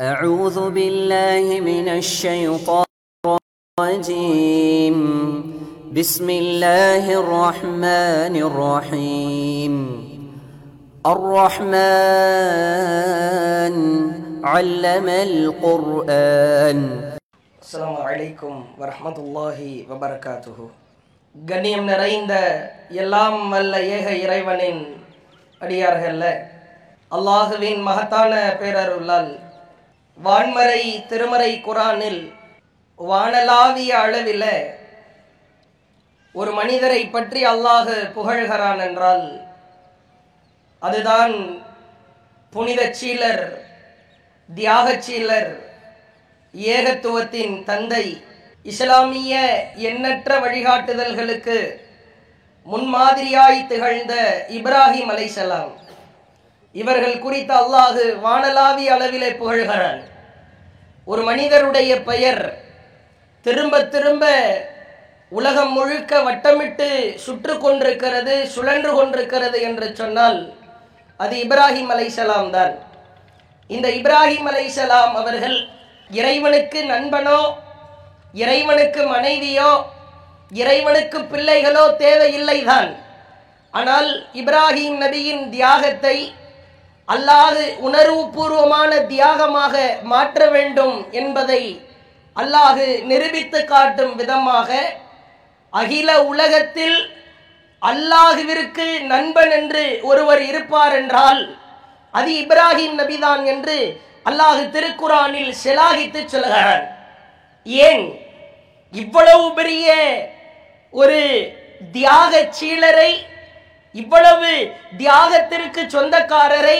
أعوذ بالله من الشيطان الرجيم بسم الله الرحمن الرحيم الرحمن علم القرآن அஸ்ஸலாமு அலைக்கும் வரஹ்மத்துல்லாஹி வபரகாத்துஹு கண்ணியம் நிறைந்த எல்லாம் வல்ல ஏக இறைவனின் அடியார்கள்ல அல்லாஹுவின் மகத்தான பேரருளால் வான்மறை திருமறை குரானில் வானலாவிய அளவில் ஒரு மனிதரை பற்றி அல்லாஹ் புகழ்கிறான் என்றால் அதுதான் புனித சீலர் தியாகச் சீலர் ஏகத்துவத்தின் தந்தை. இஸ்லாமிய எண்ணற்ற வழிகாட்டுதல்களுக்கு முன்மாதிரியாய் திகழ்ந்த இப்ராஹிம் அலைசலாம் இவர்கள் குறித்து அல்லாஹு வானலாவிய அளவிலே புகழ்கிறான் ஒரு மனிதருடைய பெயர் திரும்ப திரும்ப உலகம் முழுக்க வட்டமிட்டு சுற்று கொண்டிருக்கிறது சுழன்று கொண்டிருக்கிறது என்று சொன்னால் அது இப்ராஹிம் அலைசலாம் தான். இந்த இப்ராஹிம் அலைசலாம் அவர்கள் இறைவனுக்கு நண்பனோ இறைவனுக்கு மனைவியோ இறைவனுக்கு பிள்ளைகளோ தேவையில்லைதான். ஆனால் இப்ராஹிம் நபியின் தியாகத்தை அல்லாது உணர்வுபூர்வமான தியாகமாக மாற்ற வேண்டும் என்பதை அல்லாஹு நிரூபித்து காட்டும் விதமாக அகில உலகத்தில் அல்லாஹுவிற்கு நண்பன் என்று ஒருவர் இருப்பார் என்றால் அது இப்ராஹிம் நபிதான் என்று அல்லாஹு திருக்குரானில் செலாகித்து சொல்கிறார் ஏன்? இவ்வளவு பெரிய ஒரு தியாக சீலரை இவ்வளவு தியாகத்திற்கு சொந்தக்காரரை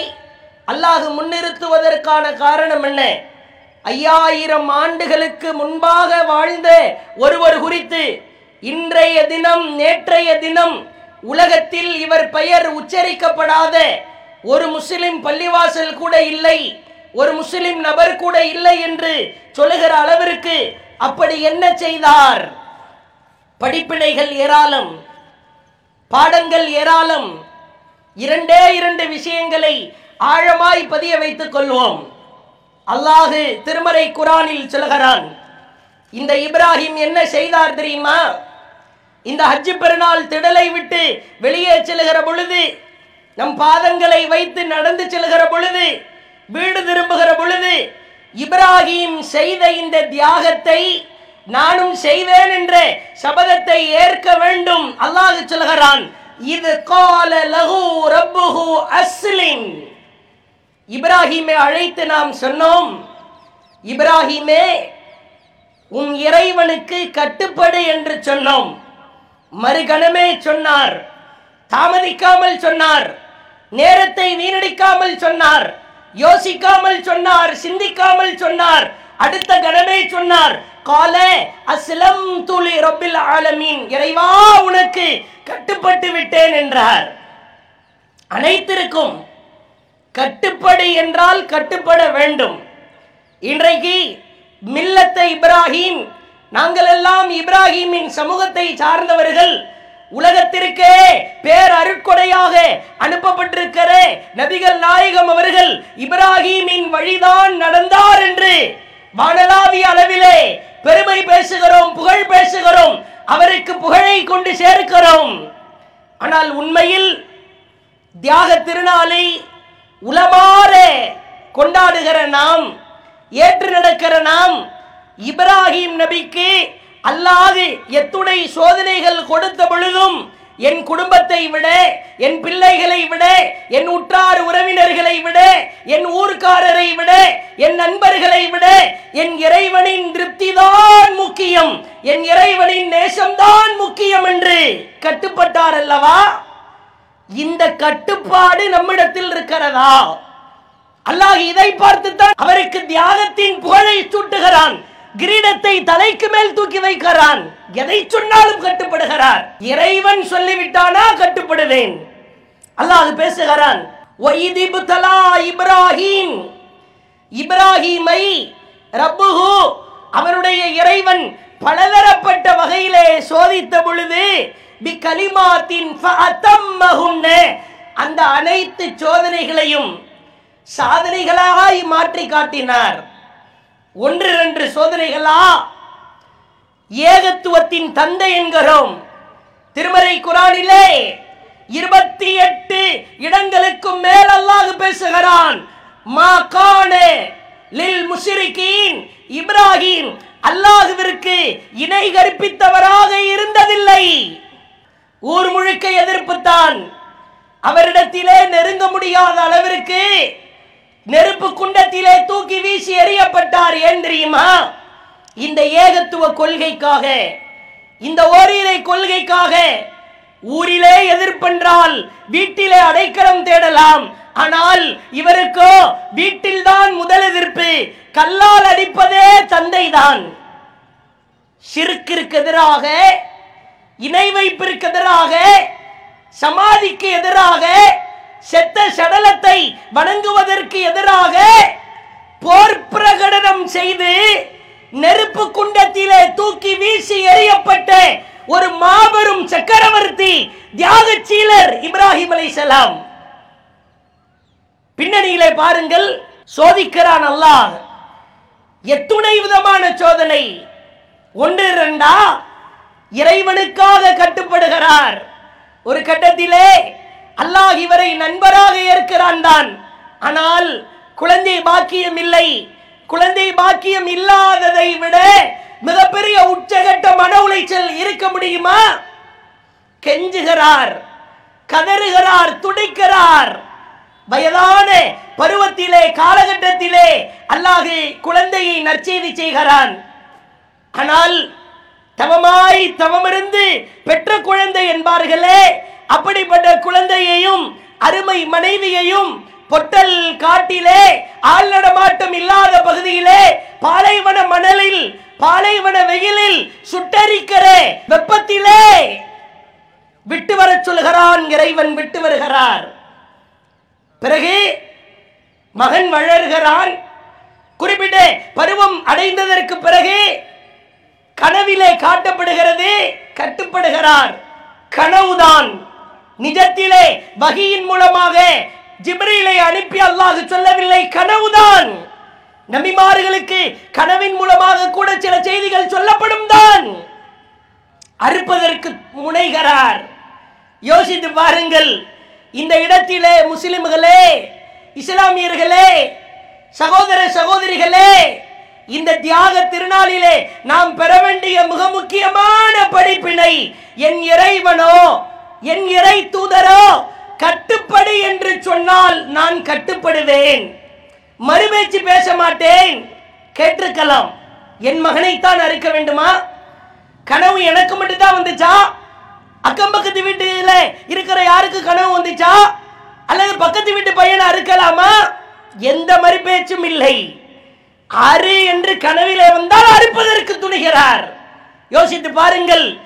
அல்லாஹு முன்னிறுத்துவதற்கான காரணம் என்ன? ஐயாயிரம் ஆண்டுகளுக்கு முன்பாக வாழ்ந்த ஒருவர் குறித்து இன்றைய தினம் நேற்றைய தினம் உலகத்தில் இவர் பெயர் உச்சரிக்கப்படாத ஒரு முஸ்லிம் பள்ளிவாசல் கூட இல்லை ஒரு முஸ்லிம் நபர் கூட இல்லை என்று சொல்லுகிற அளவிற்கு அப்படி என்ன செய்தார்? படிப்பினைகள் ஏராளம். பாடங்கள் ஏராளம். இரண்டே இரண்டு விஷயங்களை ஆழமாய் பதிய வைத்துக் கொள்வோம். அல்லாஹு திருமறை குரானில் சொல்கிறான் இந்த இப்ராஹிம் என்ன செய்தார் தெரியுமா? இந்த ஹஜ்ஜு பெருநாள் திடலை விட்டு வெளியே செல்கிற பொழுது நம் பாதங்களை வைத்து நடந்து செல்கிற பொழுது வீடு திரும்புகிற பொழுது இப்ராஹிம் செய்த இந்த தியாகத்தை நானும் செய்வேன் என்ற சபதத்தை ஏற்க வேண்டும். அல்லாஹ் சொல்கிறான் இது கால லகு ரப்புஹு அஸ்லிம். இப்ராஹிமை அழைத்து நாம் சொன்னோம் இப்ராஹிமே உன் இறைவனுக்கு கட்டுப்படு என்று சொன்னோம். மறுகணமே சொன்னார் தாமதிக்காமல் சொன்னார் நேரத்தை வீணடிக்காமல் சொன்னார் யோசிக்காமல் சொன்னார் சிந்திக்காமல் சொன்னார் அடுத்த கணமே சொன்னார் கால அஸ்லம் துளி ரப்பில் ஆலமீன் இறைவா உனக்கு கட்டுப்பட்டு விட்டேன் என்றார். அனைத்திற்கும் கட்டுப்படு என்றால் கட்டுப்பட வேண்டும். இன்றைக்கு மில்லத்தை இப்ராஹிம் நாங்கள் எல்லாம் இப்ராஹிமின் சமூகத்தை சார்ந்தவர்கள் உலகத்திற்கே பேர் அருட்கொடையாக அனுப்பப்பட்டிருக்கிற நபிகள் நாயகம் அவர்கள் இப்ராஹிமின் வழிதான் நடந்தார் என்று வானலாவிய அளவிலே பெருமை பேசுகிறோம் புகழ் பேசுகிறோம் அவருக்கு புகழை கொண்டு சேர்க்கிறோம். ஆனால் உண்மையில் தியாக திருநாளை உலமாற கொண்டாடுகிற நாம் ஏற்று நடக்கிற நாம் இப்ராஹிம் நபிக்கு அல்லாது எத்துணை சோதனைகள் கொடுத்த பொழுதும் என் குடும்பத்தை விட என் பிள்ளைகளை விட என் உற்றார் உறவினர்களை விட என் ஊர்க்காரரை விட என் நண்பர்களை விட என் இறைவனின் திருப்திதான் முக்கியம். என் இறைவனின் நேசம்தான் முக்கியம் என்று கட்டுப்பட்டார் அல்லவா? இந்த கட்டுப்பாடு நம்மிடத்தில் இருக்கிறதா? அல்லாஹ் இதை பார்த்துத்தான் அவருக்கு தியாகத்தின் புகழை சூட்டுகிறான். கிரீடத்தை தலைக்கு மேல் தூக்கி வைக்கிறான். எதை சொன்னாலும் கட்டுப்படுகிறார். இறைவன் சொல்லிவிட்டானா கட்டுப்படுவேன். அல்லாஹ் பேசுகிறான். ஒய்திபுத்தலா இப்ராஹிம். இப்ராஹிமை ரப்புஹு அவருடைய இறைவன் பலதரப்பட்ட வகையிலே சோதித்த பொழுது பி கலிமாத்தின் அந்த அனைத்து சோதனைகளையும் சாதனைகளாய் மாற்றி காட்டினார் ஒன்று ரெண்டு சோதனைகளா? ஏகத்துவத்தின் தந்தை என்கிறோம். திருமறை குரானிலே இருபத்தி எட்டு இடங்களுக்கும் மேல் அல்லாஹ் பேசுகிறான். மா கானே லில் முஷிரிகீன். இப்ராஹிம் அல்லாஹுவிற்கு இணை கற்பித்தவராக இருந்ததில்லை. ஊர் முழுக்க எதிர்ப்புத்தான். அவரிடத்திலே நெருங்க முடியாத அளவிற்கு நெருப்பு குண்டத்திலே தூக்கி வீசி எறியப்பட்டார் ஏன் தெரியுமா? இந்த ஏகத்துவ கொள்கைக்காக இந்த ஓரிரை கொள்கைக்காக ஊரிலே எதிர்ப்பென்றால் வீட்டிலே அடைக்கலம் தேடலாம். ஆனால் இவருக்கோ வீட்டில்தான் முதல் எதிர்ப்பு கல்லால் அடிப்பதே தந்தைதான். சிறுக்கிற்கு எதிராக இணை வைப்பிற்கு எதிராக சமாதிக்கு எதிராக செத்த சடலத்தை வணங்குவதற்கு எதிராக போர் பிரகடனம் செய்து நெருப்பு குண்டத்திலே தூக்கி வீசி எறியப்பட்ட ஒரு மாபெரும் சக்கரவர்த்தி தியாகச்சீலர் இப்ராஹிம் சலாம் பின்னணியிலே பாருங்கள் சோதிக்கிறான் அல்லாஹ் எத்துணை விதமான சோதனை. ஒன்று இரண்டா இறைவனுக்காக கட்டுப்படுகிறார். ஒரு கட்டத்திலே அல்லாஹ் இவரை நண்பராக ஏற்கிறான் தான். ஆனால் குழந்தை பாக்கியம் இல்லை. குழந்தை பாக்கியம் இல்லாததை விட மிகப்பெரிய உச்சகட்ட மன உளைச்சல் இருக்க முடியுமா? கெஞ்சுகிறார் கதறுகிறார் துடிக்கிறார். வயதான பருவத்திலே காலகட்டத்திலே அல்லாஹு குழந்தையை நற்செய்தி செய்கிறான். ஆனால் தவமாய் தவமிருந்து பெற்ற குழந்தை என்பார்களே அப்படிப்பட்ட குழந்தையையும் அருமை மனைவியையும் பொட்டல் காட்டிலே ஆள் நடமாட்டம் இல்லாத பகுதியிலே பாலைவன மணலில் பாலைவன வெயிலில் சுட்டரிக்கிற வெப்பத்திலே விட்டு வர சொல்கிறான் இறைவன் விட்டு வருகிறார். பிறகு மகன் வளர்கிறான். குறிப்பிட்ட பருவம் அடைந்ததற்கு பிறகு கனவிலே காட்டப்படுகிறது கட்டுப்படுகிறார். கனவுதான். நிஜத்திலே வகையின் மூலமாக ஜிப்ரீலை அனுப்பி அல்லாஹ் சொல்லவில்லை கனவுதான். நபிமார்களுக்கு கனவின் மூலமாக கூட சில செய்திகள் சொல்லப்படும் தான். அறுப்பதற்கு முனைகிறார். யோசித்து பாருங்கள் இந்த இடத்திலே முஸ்லிம்களே இஸ்லாமியர்களே சகோதர சகோதரிகளே இந்த தியாக திருநாளிலே நாம் பெற வேண்டிய மிக முக்கியமான படிப்பினை என் இறைவனோ என் இறை தூதரோ கட்டுப்படு என்று சொன்னால் நான் கட்டுப்படுவேன். மறுபேச்சு பேச மாட்டேன். கேட்டிருக்கலாம். என் மகனைத்தான் அறுக்க வேண்டுமா? கனவு எனக்கு மட்டும்தான் வந்துச்சா? அக்கம் பக்கத்து வீட்டுல இருக்கிற யாருக்கு கனவு வந்துச்சா? அல்லது பக்கத்து வீட்டு பையனை அறுக்கலாமா? எந்த மறுபேச்சும் இல்லை. அறு என்று கனவிலே வந்தால் அறுப்பதற்கு துணிகிறார். யோசித்து பாருங்கள்.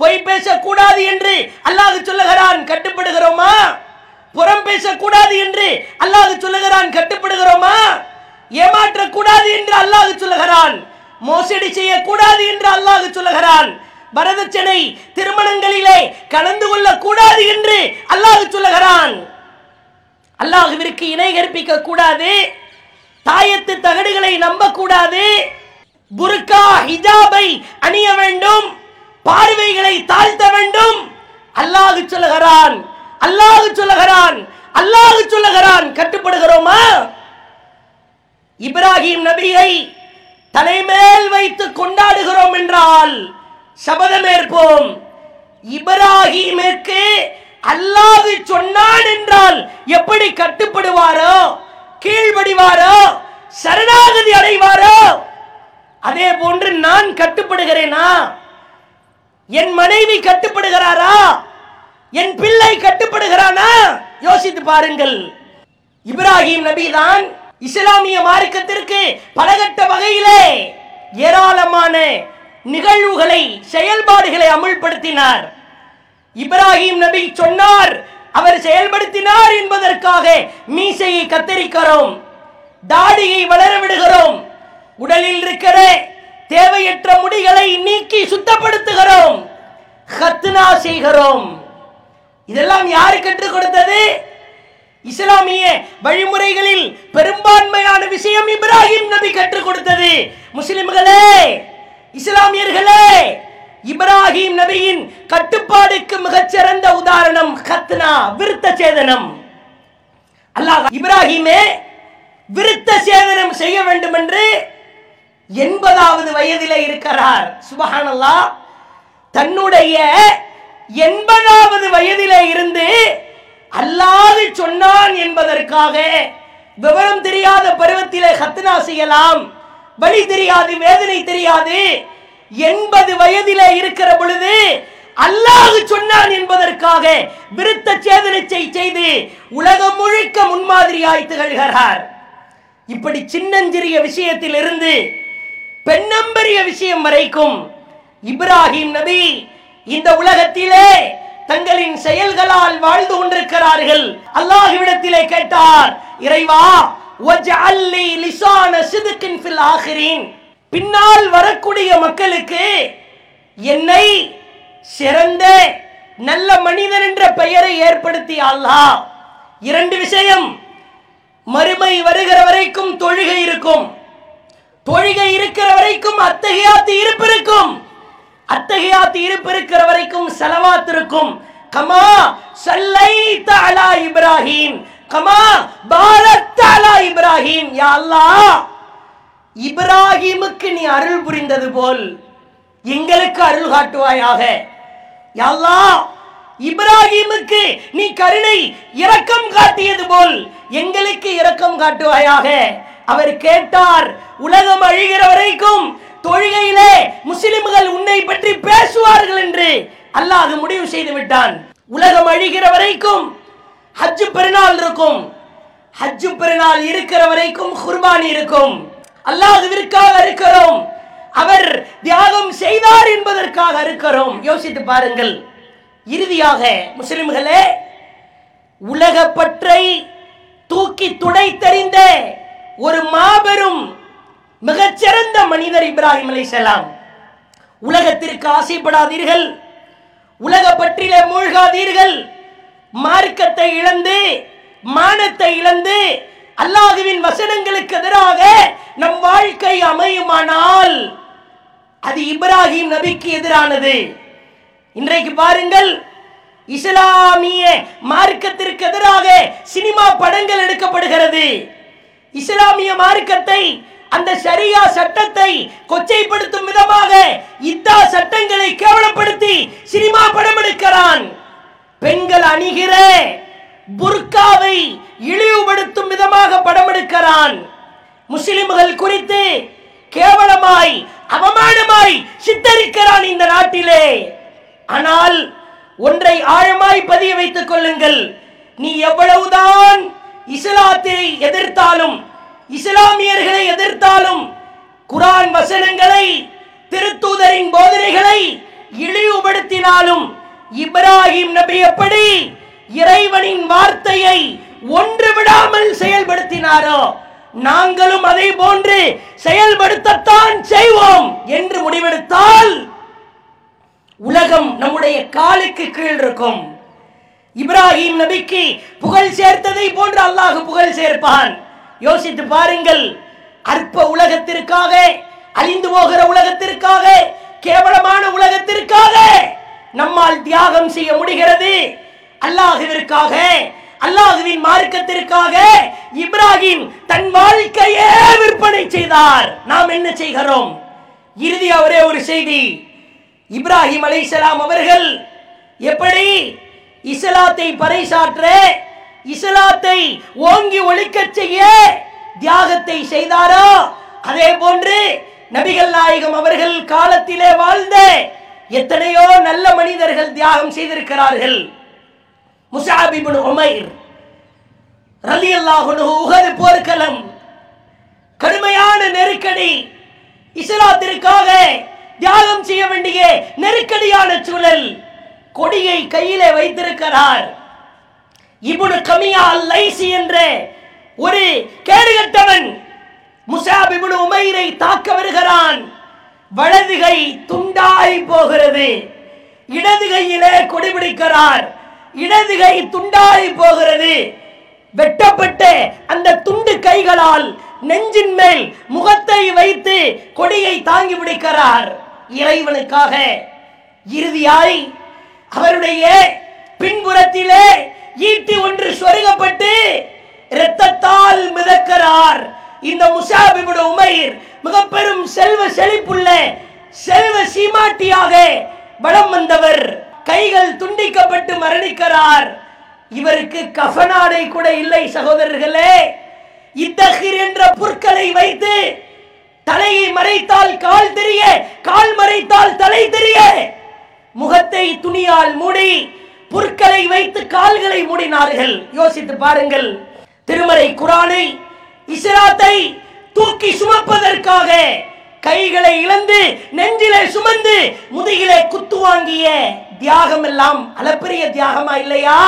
பொய் பேசக்கூடாது என்று அல்லாஹ் சொல்லுகிறான் கட்டுப்படுகிறோமா? புறம் பேசக்கூடாது என்று அல்லாஹ் சொல்லுகிறான் கட்டுப்படுகிறோமா? ஏமாற்றக்கூடாது என்று அல்லாஹ் சொல்லுகிறான் மோசடி செய்யக்கூடாது என்று அல்லாஹ் சொல்லுகிறான் வரதட்சணை திருமணங்களிலே கலந்து கொள்ளக்கூடாது என்று அல்லாஹ் சொல்லுகிறான். அல்லாஹுவிற்கு இணை கற்பிக்க கூடாது தாயத்து தகடுகளை நம்பக்கூடாது புர்கா ஹிஜாபை அணிய வேண்டும். பார்வைகளை தாழ்த்த வேண்டும். அல்லாஹ் சொல்லுகிறான் அல்லாஹ் சொல்லுகிறான் அல்லாஹ் சொல்லுகிறான். கட்டுப்படுகிறோமா? இப்ராஹிம் நபியை தலைமேல் வைத்து கொண்டாடுகிறோம் என்றால் சபதமேற்போம் இப்ராஹிமிற்கு அல்லாஹ் சொன்னான் என்றால் எப்படி கட்டுப்படுவாரோ கீழ்படிவாரோ சரணாகதி அடைவாரோ? அதே போன்று நான் கட்டுப்படுகிறேனா? என் மனைவி கட்டுப்படுகிறாரா? என் பிள்ளை கட்டுப்படுகிறானா? யோசித்து பாருங்கள். இப்ராஹிம் நபிதான் இஸ்லாமிய மார்க்கத்திற்கு பலகட்ட வகையிலே ஏராளமான நிகழ்வுகளை செயல்பாடுகளை அமுல்படுத்தினார். இப்ராஹிம் நபி சொன்னார் அவர் செயல்படுத்தினார் என்பதற்காக மீசையை கத்தரிக்கிறோம் தாடியை வளர விடுகிறோம் உடலில் இருக்கிற தேவையற்ற முடிகளை நீக்கி சுத்தப்படுத்துகிறோம். ஹத்னா செய்கிறோம். இதெல்லாம் யாரு கற்றுக் கொடுத்தது? இஸ்லாமிய வழிமுறைகளில் பெரும்பான்மையான விஷயம் இப்ராஹிம் நபி கற்றுக் கொடுத்தது. முஸ்லிம்களே இஸ்லாமியர்களே இப்ராஹிம் நபியின் கட்டுப்பாடுக்கு மிகச்சிறந்த உதாரணம் கத்னா விருத்த சேதனம். அல்லாஹ் இப்ராஹிமே விருத்த சேதனம் செய்ய வேண்டும் என்று எண்பதாவது வயதில் இருக்கிறார். சுபஹானல்லா. தன்னுடைய எண்பதாவது வயதில் இருந்து அல்லாது சொன்னான் என்பதற்காக விவரம் தெரியாத பருவத்திலே ஹத்னா செய்யலாம். வழி தெரியாது வேதனை தெரியாது. எண்பது வயதில் இருக்கிற பொழுது அல்லாஹ் சொன்னான் என்பதற்காக விருத்த சேதனத்தை செய்து உலகம் முழுக்க முன்மாதிரியாய் திகழ்கிறார். இப்படி சின்னஞ்சிறிய விஷயத்தில் இருந்து பெண்ணம்பரிய விஷயம் வரைக்கும் இப்ராஹிம் நபி இந்த உலகத்திலே தங்களின் செயல்களால் வாழ்ந்து கொண்டிருக்கிறார்கள். அல்லாஹ்விடத்திலே கேட்டார் இறைவா லிசான பின்னால் வரக்கூடிய மக்களுக்கு என்னை சிறந்த நல்ல மனிதன் என்ற பெயரை ஏற்படுத்தி அல்லாஹ். இரண்டு விஷயம் மறுமை வருகிற வரைக்கும் தொழுகை இருக்கும். தொழுகை இருக்கிற வரைக்கும் அத்தகையாத்து இருப்பு இருக்கும் அத்தகையாத்து இருப்பு இருக்கிற வரைக்கும் செலவாத்து இருக்கும் கமா சல்லை தாலா இப்ராஹிம். கமா பாரத் தலா இப்ராஹிம். யா அல்லாஹ் இப்ராஹிமுக்கு நீ அருள் புரிந்தது போல் எங்களுக்கு அருள் காட்டுவாயாக. யாழ்லா இப்ராஹிமுக்கு நீ கருணை இரக்கம் காட்டியது போல் எங்களுக்கு இரக்கம் காட்டுவாயாக. அவர் கேட்டார் உலகம் அழிகிற வரைக்கும் தொழுகையிலே முஸ்லிம்கள் உன்னை பற்றி பேசுவார்கள் என்று அல்லாஹ் முடிவு செய்து விட்டான். உலகம் அழிகிற வரைக்கும் ஹஜ் பெருநாள் இருக்கும். ஹஜ் பெருநாள் இருக்கிற வரைக்கும் குர்பானி இருக்கும். அல்லாஹ்விற்காக இருக்கிறோம். அவர் தியாகம் செய்தார் என்பதற்காக இருக்கிறோம். யோசித்து பாருங்கள். இறுதியாக முஸ்லிம்களே உலகப்பற்றை தூக்கி துடைத்தறிந்த ஒரு மாபெரும் மிகச்சிறந்த மனிதர் இப்ராஹிம் அலைஹிஸ்ஸலாம். உலகத்திற்கு ஆசைப்படாதீர்கள். உலக பற்றிலே மூழ்காதீர்கள். மார்க்கத்தை இழந்து மானத்தை இழந்து அல்லாஹுவின் வசனங்களுக்கு எதிராக நம் வாழ்க்கை அமையுமானால் அது இப்ராஹிம் நபிக்கு எதிரானது. இன்றைக்கு பாருங்கள் இஸ்லாமிய மார்க்கத்திற்கு எதிராக சினிமா படங்கள் எடுக்கப்படுகிறது. இஸ்லாமிய மார்க்கத்தை அந்த சரியா சட்டத்தை கொச்சைப்படுத்தும் விதமாக இத்தா சட்டங்களை கேவலப்படுத்தி சினிமா படம் எடுக்கிறான். பெண்கள் அணிகிற புர்காவை இழிவுபடுத்தும் விதமாக படம் எடுக்கிறான். முஸ்லிம்கள் குறித்து கேவலமாய் அவமானமாய் சித்தரிக்கிறான் இந்த நாட்டிலே. ஆனால் ஒன்றை ஆழமாய் பதிய வைத்துக் கொள்ளுங்கள். நீ எவ்வளவுதான் இஸ்லாத்தை எதிர்த்தாலும் இஸ்லாமியர்களை எதிர்த்தாலும் குரான் வசனங்களை திருத்தூதரின் போதனைகளை இழிவுபடுத்தினாலும் இப்ராஹிம் நபி எப்படி இறைவனின் வார்த்தையை ஒன்று விடாமல் செயல்படுத்தினாரோ நாங்களும் அதை போன்று செயல்படுத்தத்தான் செய்வோம் என்று முடிவெடுத்தால் உலகம் நம்முடைய காலுக்கு கீழ் இருக்கும். இப்ராஹிம் நபிக்கு புகழ் சேர்த்ததை போன்று அல்லாஹ் புகழ் சேர்ப்பான். யோசித்து பாருங்கள். அற்ப உலகத்திற்காக அழிந்து போகிற உலகத்திற்காக கேவலமான உலகத்திற்காக நம்மால் தியாகம் செய்ய முடிகிறது. அல்லாஹுவிற்காக அல்லாஹுவின் மார்க்கத்திற்காக இப்ராஹிம் தன் வாழ்க்கையே விற்பனை செய்தார். நாம் என்ன செய்கிறோம்? இறுதியா ஒரே ஒரு செய்தி. இப்ராஹிம் அலை அவர்கள் எப்படி இஸ்லாத்தை பறைசாற்ற இஸ்லாத்தை ஓங்கி ஒழிக்கச் செய்ய தியாகத்தை செய்தாரோ? அதே போன்று நபிகள் நாயகம் அவர்கள் காலத்திலே வாழ்ந்த எத்தனையோ நல்ல மனிதர்கள் தியாகம் செய்திருக்கிறார்கள். முசாப் உமைர் ரலி அன்ஹு உஹது போர்க்களம். கடுமையான நெருக்கடி. இஸ்லாத்திற்காக தியாகம் செய்ய வேண்டிய நெருக்கடியான சூழல் கொடியை கையிலே வைத்திருக்கிறார். இபுனு கமியா லைசி என்ற ஒரு கேடுகட்டவன் முசாப் இபுனு உமைரை தாக்க வருகிறான். வலதுகை துண்டாய் போகிறது. இடது கையிலே கொடி பிடிக்கிறார். இடது கை துண்டாய் போகிறது. வெட்டப்பட்ட அந்த துண்டு கைகளால் நெஞ்சின் மேல் முகத்தை வைத்து கொடியை தாங்கி பிடிக்கிறார். இறைவனுக்காக இறுதியாய் அவருடைய பின்புறத்திலே ஈட்டி ஒன்று சொருகப்பட்டு இரத்தத்தால் மிதக்கிறார். இந்த முசாபிபுட உமைர் மிக பெரும் செல்வ செழிப்புள்ள செல்வ சீமாட்டியாக பலம் வந்தவர். கைகள் துண்டிக்கப்பட்டு மரணிக்கிறார். இவருக்கு கஃனாடை கூட இல்லை சகோதரர்களே. இத்தகிர் என்ற புற்களை வைத்து தலையை மறைத்தால் கால் தெரிய கால் மறைத்தால் தலை தெரிய முகத்தை துணியால் மூடி புற்களை வைத்து கால்களை மூடினார்கள். யோசித்து பாருங்கள். திருமறை குரானை இஸ்லாத்தை தூக்கி சுமப்பதற்காக கைகளை இழந்து நெஞ்சிலே சுமந்து முதுகிலே குத்து வாங்கிய தியாகம் எல்லாம் அளப்பரிய தியாகமா இல்லையா?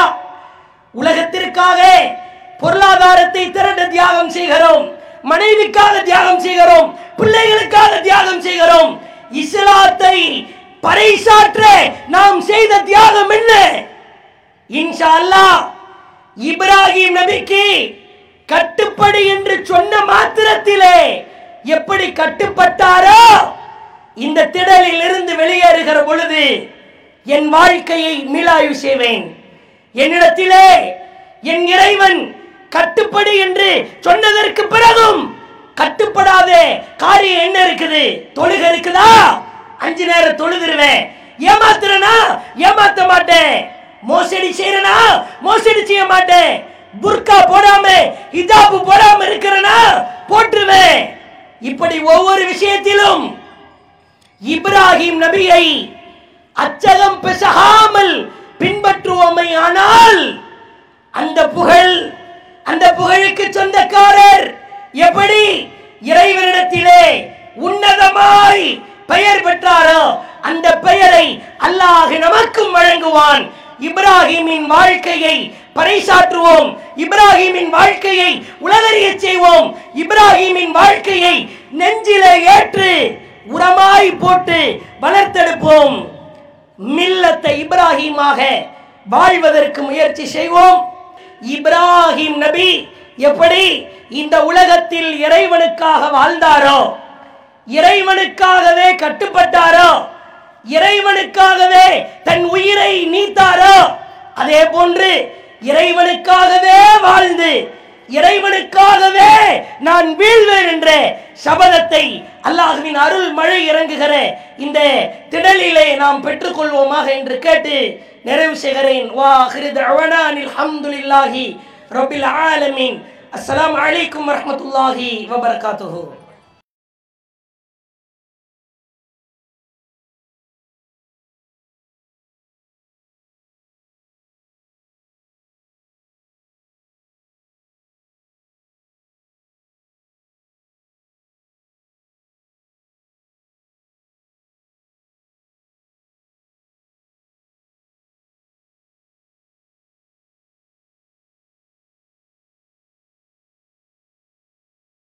உலகத்திற்காக பொருளாதாரத்தை திரண்ட தியாகம் செய்கிறோம். மனைவிக்காக தியாகம் செய்கிறோம். பிள்ளைகளுக்காக தியாகம் செய்கிறோம். இஸ்லாத்தை பறைசாற்ற நாம் செய்த தியாகம் என்ன? இன்ஷா அல்லாஹ் இப்ராஹிம் நபிக்கு கட்டுப்படி என்று சொன்ன மாத்திரத்திலே எப்படி கட்டுப்பட்டாரோ இந்த திடலில் இருந்து வெளியேறுகிற பொழுது என் வாழ்க்கையை மீளாய்வு செய்வேன். என்னிடத்திலே என் இறைவன் கட்டுப்படி என்று சொன்னதற்கு பிறகும் கட்டுப்படாத காரியம் என்ன இருக்குது? தொழுக இருக்குதா? அஞ்சு நேரம் தொழுதுருவேன். ஏமாத்துறனா? ஏமாத்த மாட்டேன். மோசடி செய்யறனா? மோசடி செய்ய மாட்டேன். புர்கா போடாம ஹிஜாபு போடாம இருக்கிறனா? போட்டுருவேன். இப்படி ஒவ்வொரு விஷயத்திலும் இப்ராஹிம் நபியை அச்சகம் பிசகாமல் பின்பற்றுவோமை ஆனால் அந்த புகழ் அந்த புகழுக்கு சொந்தக்காரர் எப்படி இறைவனிடத்திலே உன்னதமாய் பெயர் பெற்றாரோ அந்த பெயரை அல்லாஹ் நமக்கும் வழங்குவான். இப்ராஹிமின் வாழ்க்கையை பறைசாற்றுவோம். இப்ராஹிமின் வாழ்க்கையை உலகறிய செய்வோம். இப்ராஹிமின் வாழ்க்கையை நெஞ்சில ஏற்று உரமாய் போட்டு வளர்த்தெடுப்போம். மில்லத்தை இப்ராஹிமாக வாழ்வதற்கு முயற்சி செய்வோம். இப்ராஹிம் நபி எப்படி இந்த உலகத்தில் இறைவனுக்காக வாழ்ந்தாரோ? இறைவனுக்காகவே கட்டுப்பட்டாரோ? இறைவனுக்காகவே தன் உயிரை நீத்தாரோ? அதே போன்று இறைவனுக்காகவே வாழ்ந்து இறைவனுக்காகவே நான் வீழ்வேன் என்ற சபதத்தை அல்லாஹுவின் அருள் மழை இறங்குகிற இந்த திடலிலே நாம் பெற்றுக்கொள்வோமாக என்று கேட்டு நிறைவு செய்கிறேன். வா ஹிருத் அவனானில் ஹம்துலில்லாஹி ரபில் ஆலமின். அஸ்ஸலாமு அலைக்கும் வரஹ்மத்துல்லாஹி வபரகாத்துஹு.